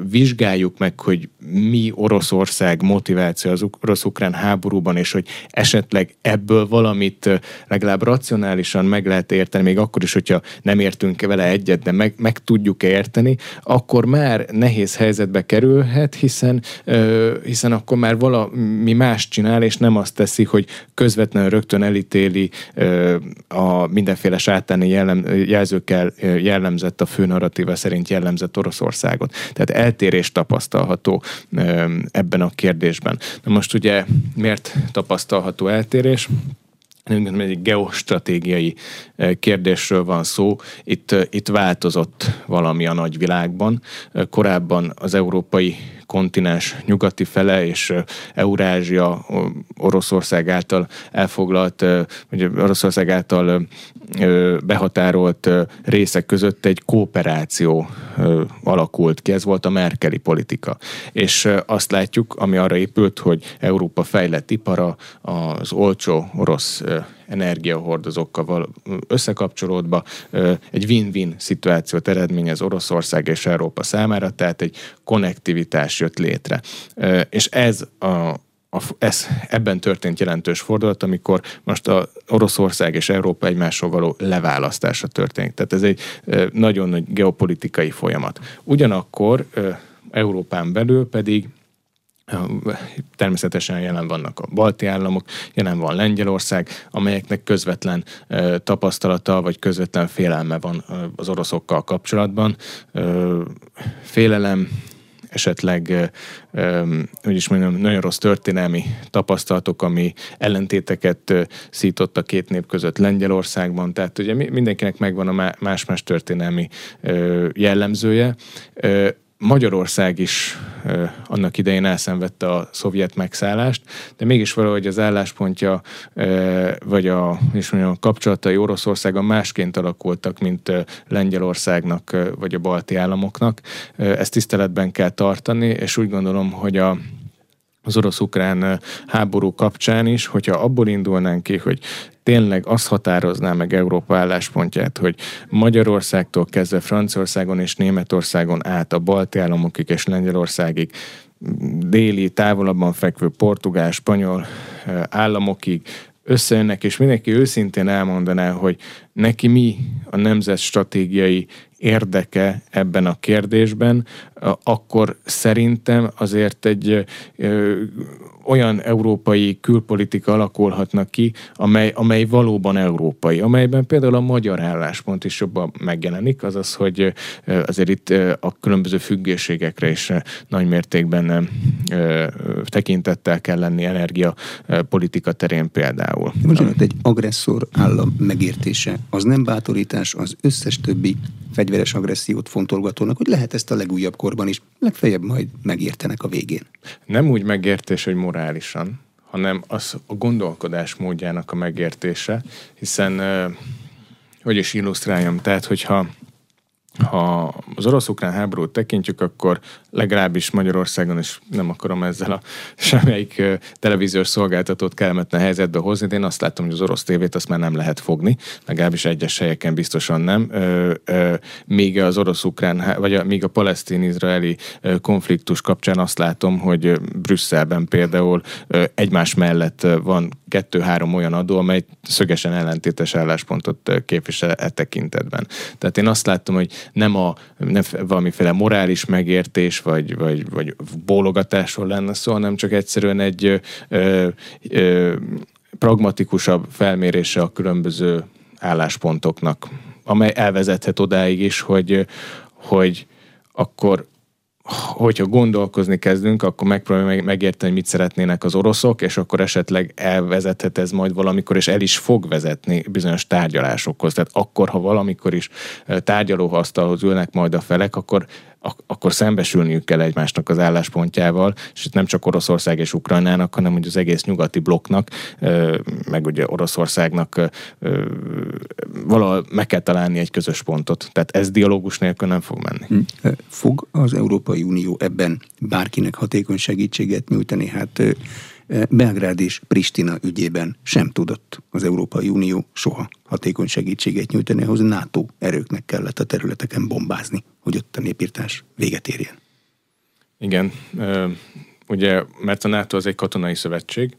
vizsgáljuk meg, hogy mi Oroszország motiváció az orosz-ukrán háborúban, és hogy esetleg ebből valamit legalább racionálisan meg lehet érteni, még akkor is, hogyha nem értünk vele egyet, de meg, meg tudjuk érteni, akkor már nehéz helyzetbe kerülhet, hiszen, hiszen akkor már valami más csinál, és nem azt teszi, hogy közvetlenül rögtön elítéli a mindenféle sátáni jellem, jelzőkkel jellemzett a fő narratíva szerint jellemzett Oroszországot. Tehát eltérés tapasztalható ebben a kérdésben. Na most ugye miért tapasztalható eltérés? Egy geostratégiai kérdésről van szó. Itt, itt változott valami a nagyvilágban. Korábban az európai kontinens nyugati fele és Eurázsia Oroszország által elfoglalt, vagy Oroszország által behatárolt részek között egy kooperáció alakult ki. Ez volt a Merkeli politika. És azt látjuk, ami arra épült, hogy Európa fejlett ipara, az olcsó orosz energiahordozókkal összekapcsolódva egy win-win szituációt eredményez Oroszország és Európa számára, tehát egy konnektivitás jött létre. És ez a a, ez, ebben történt jelentős fordulat, amikor most a Oroszország és Európa egymásról való leválasztása történik. Tehát ez egy nagyon nagy geopolitikai folyamat. Ugyanakkor Európán belül pedig Természetesen jelen vannak a balti államok, jelen van Lengyelország, amelyeknek közvetlen tapasztalata vagy közvetlen félelme van az oroszokkal kapcsolatban. Félelem, esetleg, hogy is mondjam, nagyon rossz történelmi tapasztalatok, ami ellentéteket szított a két nép között Lengyelországban, tehát ugye mindenkinek megvan a más-más történelmi jellemzője. Magyarország is annak idején elszenvedte a szovjet megszállást, de mégis valahogy az álláspontja vagy a, és mondjam, a kapcsolatai Oroszországon másként alakultak, mint Lengyelországnak vagy a balti államoknak. Ezt tiszteletben kell tartani, és úgy gondolom, hogy a az orosz-ukrán háború kapcsán is, hogyha abból indulnánk ki, hogy tényleg azt határozná meg Európa álláspontját, hogy Magyarországtól kezdve Franciaországon és Németországon át a balti államokig és Lengyelországig déli, távolabban fekvő portugál, spanyol államokig összejönnek, és mindenki őszintén elmondaná, hogy neki mi a nemzet stratégiai érdeke ebben a kérdésben, akkor szerintem azért egy olyan európai külpolitika alakulhatna ki, amely, amely valóban európai, amelyben például a magyar álláspont is jobban megjelenik, azaz, hogy azért itt a különböző függőségekre is nagy mértékben tekintettel kell lenni energiapolitika terén például. Bocsánat, egy agresszor állam megértése, az nem bátorítás az összes többi fegyveres agressziót fontolgatónak, hogy lehet ezt a legújabb korban is, legfeljebb majd megértenek a végén. Nem úgy megértés, hogy morálisan, hanem az a gondolkodás módjának a megértése, hiszen, hogy is illusztráljam, tehát hogyha ha az orosz-ukrán háborút tekintjük, akkor legalábbis Magyarországon is nem akarom ezzel a semmelyik televíziós szolgáltatót kellemetlen helyzetbe hozni, de én azt látom, hogy az orosz tévét azt már nem lehet fogni, legalábbis egyes helyeken biztosan nem. Míg az orosz-ukrán, vagy a, míg a palesztin-izraeli konfliktus kapcsán azt látom, hogy Brüsszelben például egymás mellett van kettő-három olyan adó, amely szögesen ellentétes álláspontot képvisel e tekintetben. Tehát én azt látom, hogy nem a nem valamiféle morális megértés, vagy, vagy, vagy bólogatásról lenne szó, hanem csak egyszerűen egy ö, ö, pragmatikusabb felmérése a különböző álláspontoknak, amely elvezethet odáig is, hogy, hogy akkor hogyha gondolkozni kezdünk, akkor megpróbáljuk megérteni, hogy mit szeretnének az oroszok, és akkor esetleg elvezethet ez majd valamikor, és el is fog vezetni bizonyos tárgyalásokhoz. Tehát akkor, ha valamikor is tárgyalóasztalhoz ülnek majd a felek, akkor ak- akkor szembesülniük kell egymásnak az álláspontjával, és itt nem csak Oroszország és Ukrajnának, hanem hogy az egész nyugati blokknak, meg ugye Oroszországnak valahol meg kell találni egy közös pontot. Tehát ez dialógus nélkül nem fog menni. Hm. Fog az Európai Unió ebben bárkinek hatékony segítséget nyújtani? Hát Belgrád és Pristina ügyében sem tudott az Európai Unió soha hatékony segítséget nyújtani, ahhoz NATO erőknek kellett a területeken bombázni, hogy ott a népírtás véget érjen. Igen, ugye, mert a NATO az egy katonai szövetség,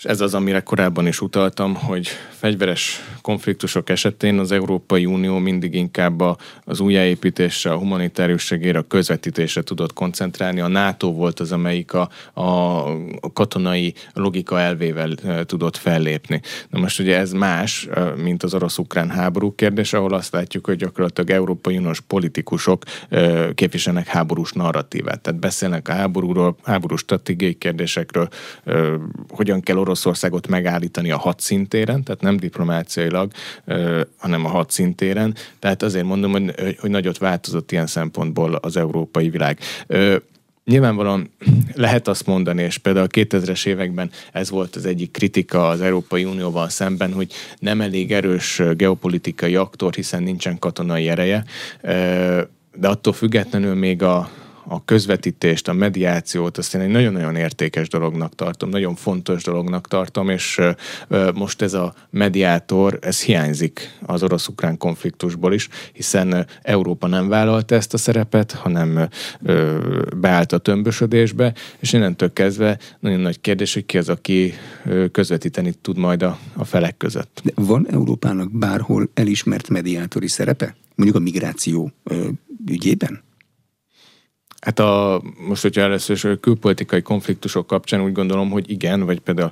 és ez az, amire korábban is utaltam, hogy fegyveres konfliktusok esetén az Európai Unió mindig inkább az újjáépítésre, a humanitárius segélyre, a közvetítésre tudott koncentrálni. A NATO volt az, amelyik a, a katonai logika elvével tudott fellépni. Na most ugye ez más, mint az orosz-ukrán háború kérdés, ahol azt látjuk, hogy gyakorlatilag Európai Uniós politikusok képviselnek háborús narratívát. Tehát beszélnek a háborúról, háborús stratégiai kérdésekről, hogyan kell Oroszországot megállítani a hadszintéren, tehát nem diplomáciailag, hanem a hadszintéren. Tehát azért mondom, hogy, hogy nagyot változott ilyen szempontból az európai világ. Nyilvánvalóan lehet azt mondani, és például a 2000-es években ez volt az egyik kritika az Európai Unióval szemben, hogy nem elég erős geopolitikai aktor, hiszen nincsen katonai ereje, de attól függetlenül még a, a közvetítést, a mediációt, azt én egy nagyon-nagyon értékes dolognak tartom, nagyon fontos dolognak tartom, és most ez a mediátor, ez hiányzik az orosz-ukrán konfliktusból is, hiszen Európa nem vállalta ezt a szerepet, hanem beállt a tömbösödésbe, és innentől kezdve nagyon nagy kérdés, hogy ki az, aki közvetíteni tud majd a, a felek között. De van Európának bárhol elismert mediátori szerepe? Mondjuk a migráció ügyében? Hát a, most, hogyha először is a külpolitikai konfliktusok kapcsán úgy gondolom, hogy igen, vagy például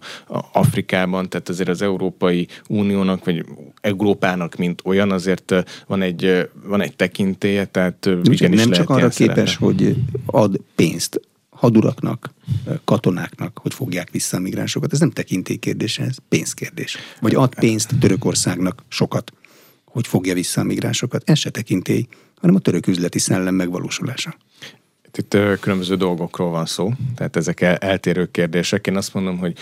Afrikában, tehát azért az Európai Uniónak, vagy Európának, mint olyan, azért van egy, van egy tekintélye, tehát igenis Nem csak arra képes, hogy ad pénzt haduraknak, katonáknak, hogy fogják vissza a migránsokat. Ez nem tekintélykérdés, ez pénzkérdés. Vagy ad pénzt Törökországnak sokat, hogy fogja vissza a migránsokat. Ez se tekintély, hanem a török üzleti szellem megvalósulása. Itt különböző dolgokról van szó, tehát ezek eltérő kérdések. Én azt mondom, hogy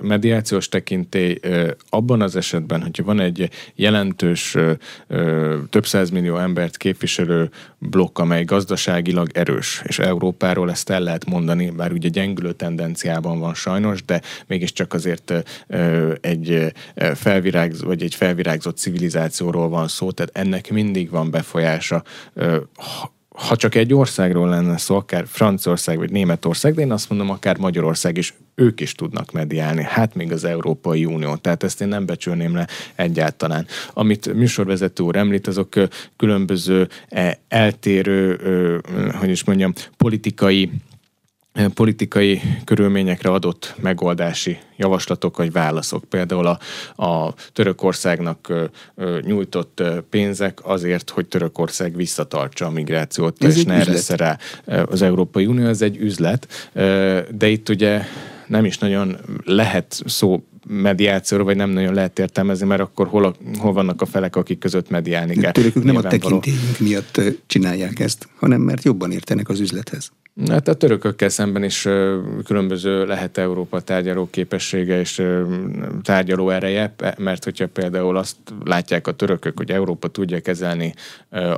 mediációs tekintély abban az esetben, hogyha van egy jelentős, több millió embert képviselő blokk, amely gazdaságilag erős, és Európáról ezt el lehet mondani, bár ugye gyengülő tendenciában van sajnos, de mégiscsak azért egy felvirágzott, vagy egy felvirágzott civilizációról van szó, tehát ennek mindig van befolyása ha csak egy országról lenne szó, akár Franciaország vagy Németország, de én azt mondom, akár Magyarország is, ők is tudnak mediálni. Hát még az Európai Unió. Tehát ezt én nem becsülném le egyáltalán. Amit műsorvezető úr említ, azok különböző e, eltérő, hogy is mondjam, politikai politikai körülményekre adott megoldási javaslatok vagy válaszok. Például a, a Törökországnak nyújtott pénzek azért, hogy Törökország visszatartsa a migrációt, ez és ne eressze rá az Európai Unió, ez egy üzlet, de itt ugye nem is nagyon lehet szó mediációra, vagy nem nagyon lehet értelmezni, mert akkor hol, a, hol vannak a felek, akik között mediálni kell. Tőlük nem a tekintélyünk miatt csinálják ezt, hanem mert jobban értenek az üzlethez. Hát a törökökkel szemben is különböző lehet Európa tárgyaló képessége és tárgyaló ereje, mert hogyha például azt látják a törökök, hogy Európa tudja kezelni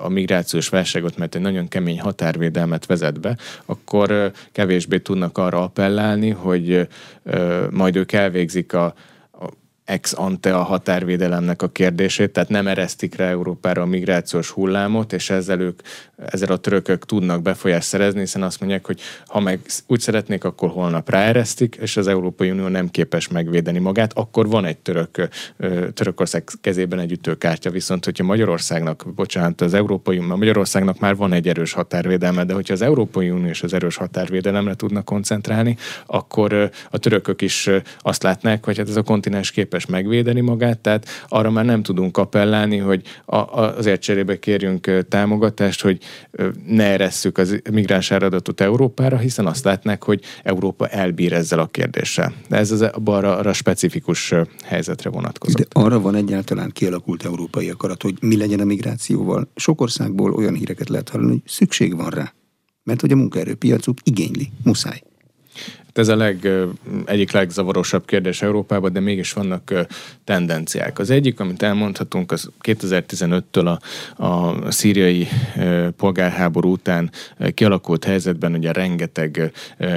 a migrációs válságot, mert egy nagyon kemény határvédelmet vezet be, akkor kevésbé tudnak arra appellálni, hogy majd ők elvégzik a ex ante a határvédelemnek a kérdését, tehát nem eresztik rá Európára a migrációs hullámot, és ezzel ők, ezzel a törökök tudnak befolyást szerezni, hiszen azt mondják, hogy ha meg úgy szeretnék, akkor holnap ráeresztik, és az Európai Unió nem képes megvédeni magát, akkor van egy török, Törökország kezében egy ütőkártya, viszont hogyha Magyarországnak, bocsánat, az Európai Unió, Magyarországnak már van egy erős határvédelme, de hogyha az Európai Unió és az erős határvédelemre tudnak koncentrálni, akkor a törökök is azt látnák, hogy hát ez a kontinens képes képes megvédeni magát, tehát arra már nem tudunk appellálni, hogy a, a, azért cserébe kérjünk támogatást, hogy ne eresszük az migráns áradatot Európára, hiszen azt látnák, hogy Európa elbír ezzel a kérdéssel. De ez az arra, arra specifikus helyzetre vonatkozik. De arra van egyáltalán kialakult európai akarat, hogy mi legyen a migrációval. Sok országból olyan híreket lehet hallani, hogy szükség van rá. Mert hogy a munkaerőpiacuk igényli, muszáj. Hát ez a leg, egyik legzavarosabb kérdés Európában, de mégis vannak tendenciák. Az egyik, amit elmondhatunk, az 2015-től a, a szíriai polgárháború után kialakult helyzetben ugye rengeteg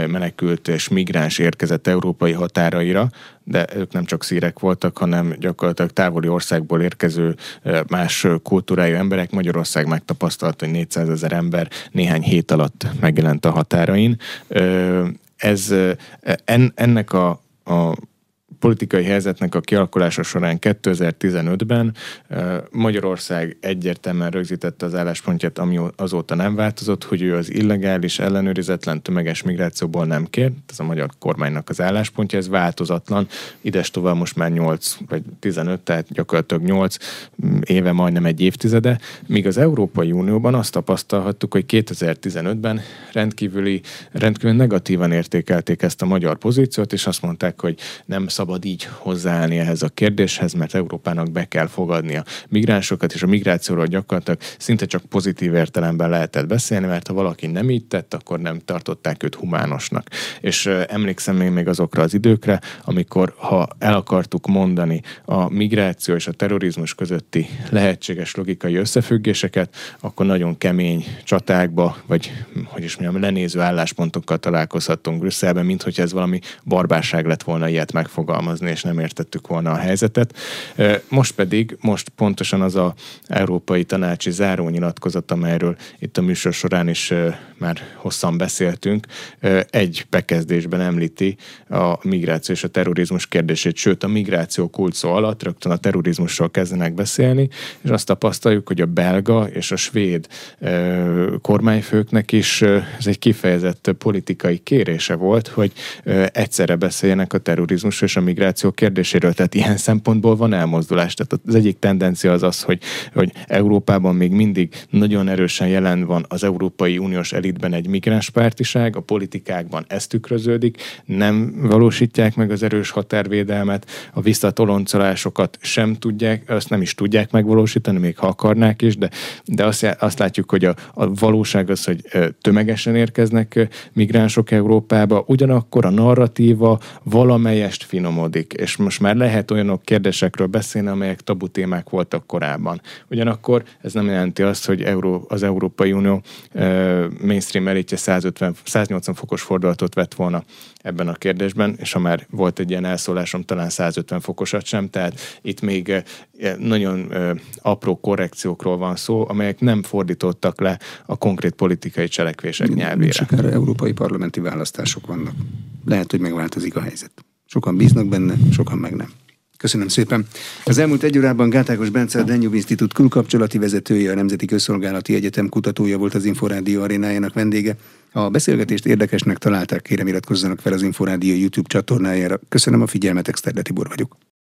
menekült és migráns érkezett európai határaira, de ők nem csak szírek voltak, hanem gyakorlatilag távoli országból érkező más kultúrájú emberek. Magyarország megtapasztalta, hogy 400 ezer ember néhány hét alatt megjelent a határain ez en, ennek a, a politikai helyzetnek a kialakulása során 2015-ben Magyarország egyértelműen rögzítette az álláspontját, ami azóta nem változott, hogy ő az illegális, ellenőrizetlen tömeges migrációból nem kér. Ez a magyar kormánynak az álláspontja, ez változatlan. Ides tovább most már 8 vagy 15, tehát gyakorlatilag 8 éve, majdnem egy évtizede, míg az Európai Unióban azt tapasztalhattuk, hogy 2015-ben rendkívüli, rendkívül negatívan értékelték ezt a magyar pozíciót, és azt mondták, hogy nem szabad szabad így hozzáállni ehhez a kérdéshez, mert Európának be kell fogadnia migránsokat, és a migrációról gyakorlatilag szinte csak pozitív értelemben lehetett beszélni, mert ha valaki nem így tett, akkor nem tartották őt humánosnak. És emlékszem még, még azokra az időkre, amikor ha el akartuk mondani a migráció és a terrorizmus közötti lehetséges logikai összefüggéseket, akkor nagyon kemény csatákba, vagy hogy is mondjam, lenéző álláspontokkal találkozhattunk Brüsszelben, mint hogy ez valami barbárság lett volna ilyet megfogalmazni alkalmazni, és nem értettük volna a helyzetet. Most pedig, most pontosan az a Európai Tanácsi zárónyilatkozat, amelyről itt a műsor során is már hosszan beszéltünk, egy bekezdésben említi a migráció és a terrorizmus kérdését, sőt a migráció kulcó alatt rögtön a terrorizmusról kezdenek beszélni, és azt tapasztaljuk, hogy a belga és a svéd kormányfőknek is ez egy kifejezett politikai kérése volt, hogy egyszerre beszéljenek a terrorizmus és a migráció kérdéséről. Tehát ilyen szempontból van elmozdulás. Tehát az egyik tendencia az az, hogy, hogy Európában még mindig nagyon erősen jelen van az Európai Uniós elitben egy migránspártiság, a politikákban ez tükröződik, nem valósítják meg az erős határvédelmet, a visszatoloncolásokat sem tudják, azt nem is tudják megvalósítani, még ha akarnák is, de, de azt, azt látjuk, hogy a, a valóság az, hogy tömegesen érkeznek migránsok Európába, ugyanakkor a narratíva valamelyest finom folyamodik, és most már lehet olyanok kérdésekről beszélni, amelyek tabu témák voltak korábban. Ugyanakkor ez nem jelenti azt, hogy Euró, az Európai Unió uh, mainstream elitje 150, 180 fokos fordulatot vett volna ebben a kérdésben, és ha már volt egy ilyen elszólásom, talán 150 fokosat sem, tehát itt még nagyon apró korrekciókról van szó, amelyek nem fordítottak le a konkrét politikai cselekvések nyelvére. És akár európai parlamenti választások vannak. Lehet, hogy megváltozik a helyzet. Sokan bíznak benne, sokan meg nem. Köszönöm szépen. Az elmúlt egy órában Gátákos Bence, a Denyub Institut külkapcsolati vezetője, a Nemzeti Közszolgálati Egyetem kutatója volt az Inforádió arénájának vendége. Ha a beszélgetést érdekesnek találták, kérem iratkozzanak fel az Inforádió YouTube csatornájára. Köszönöm a figyelmet, Exterde Tibor vagyok.